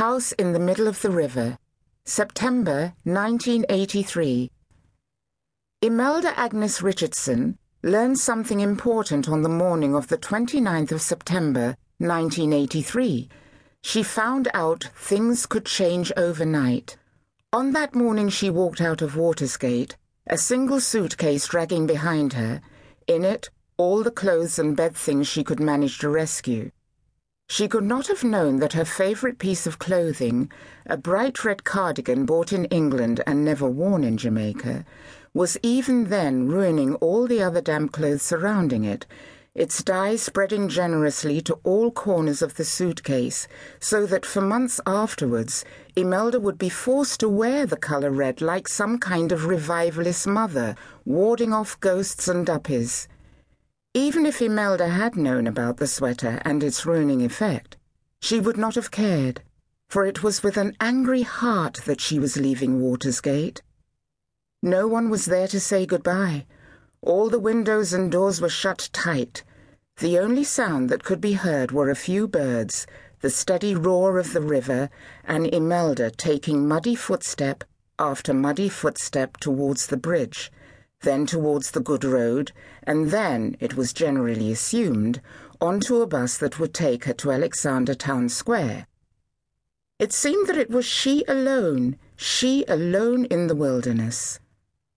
House in the Middle of the River, September 1983. Imelda Agnes Richardson learned something important on the morning of the 29th of September 1983. She found out things could change overnight. On that morning, she walked out of Watersgate, a single suitcase dragging behind her. In it, all the clothes and bed things she could manage to rescue. She could not have known that her favourite piece of clothing, a bright red cardigan bought in England and never worn in Jamaica, was even then ruining all the other damp clothes surrounding it, its dye spreading generously to all corners of the suitcase, so that for months afterwards Imelda would be forced to wear the colour red like some kind of revivalist mother, warding off ghosts and duppies. Even if Imelda had known about the sweater and its ruining effect, she would not have cared, for it was with an angry heart that she was leaving Watersgate. No one was there to say goodbye. All the windows and doors were shut tight. The only sound that could be heard were a few birds, the steady roar of the river, and Imelda taking muddy footstep after muddy footstep towards the bridge then towards the good road, and then, it was generally assumed, onto a bus that would take her to Alexander Town Square. It seemed that it was she alone, she alone in the wilderness.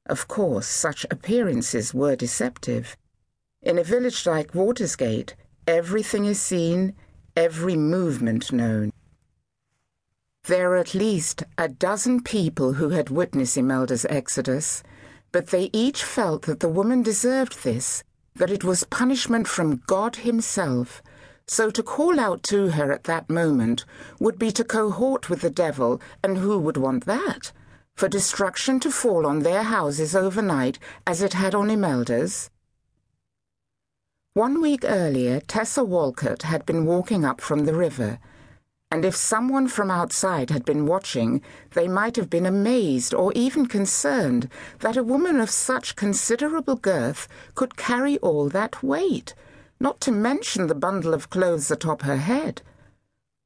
Of course, such appearances were deceptive. In a village like Watersgate, everything is seen, every movement known. There were at least a dozen people who had witnessed Imelda's exodus but they each felt that the woman deserved this, that it was punishment from God Himself. So to call out to her at that moment would be to cohort with the devil, and who would want that? For destruction to fall on their houses overnight as it had on Imelda's? One week earlier, Tessa Walcott had been walking up from the river and if someone from outside had been watching, they might have been amazed or even concerned that a woman of such considerable girth could carry all that weight, not to mention the bundle of clothes atop her head,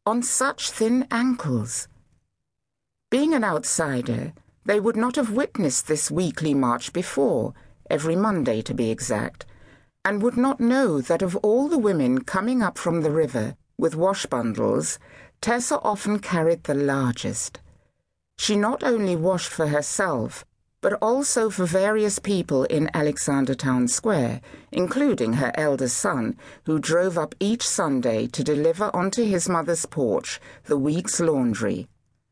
on such thin ankles. Being an outsider, they would not have witnessed this weekly march before, every Monday to be exact, and would not know that of all the women coming up from the river with wash bundles, Tessa often carried the largest. She not only washed for herself, but also for various people in Alexander Town Square, including her eldest son, who drove up each Sunday to deliver onto his mother's porch the week's laundry.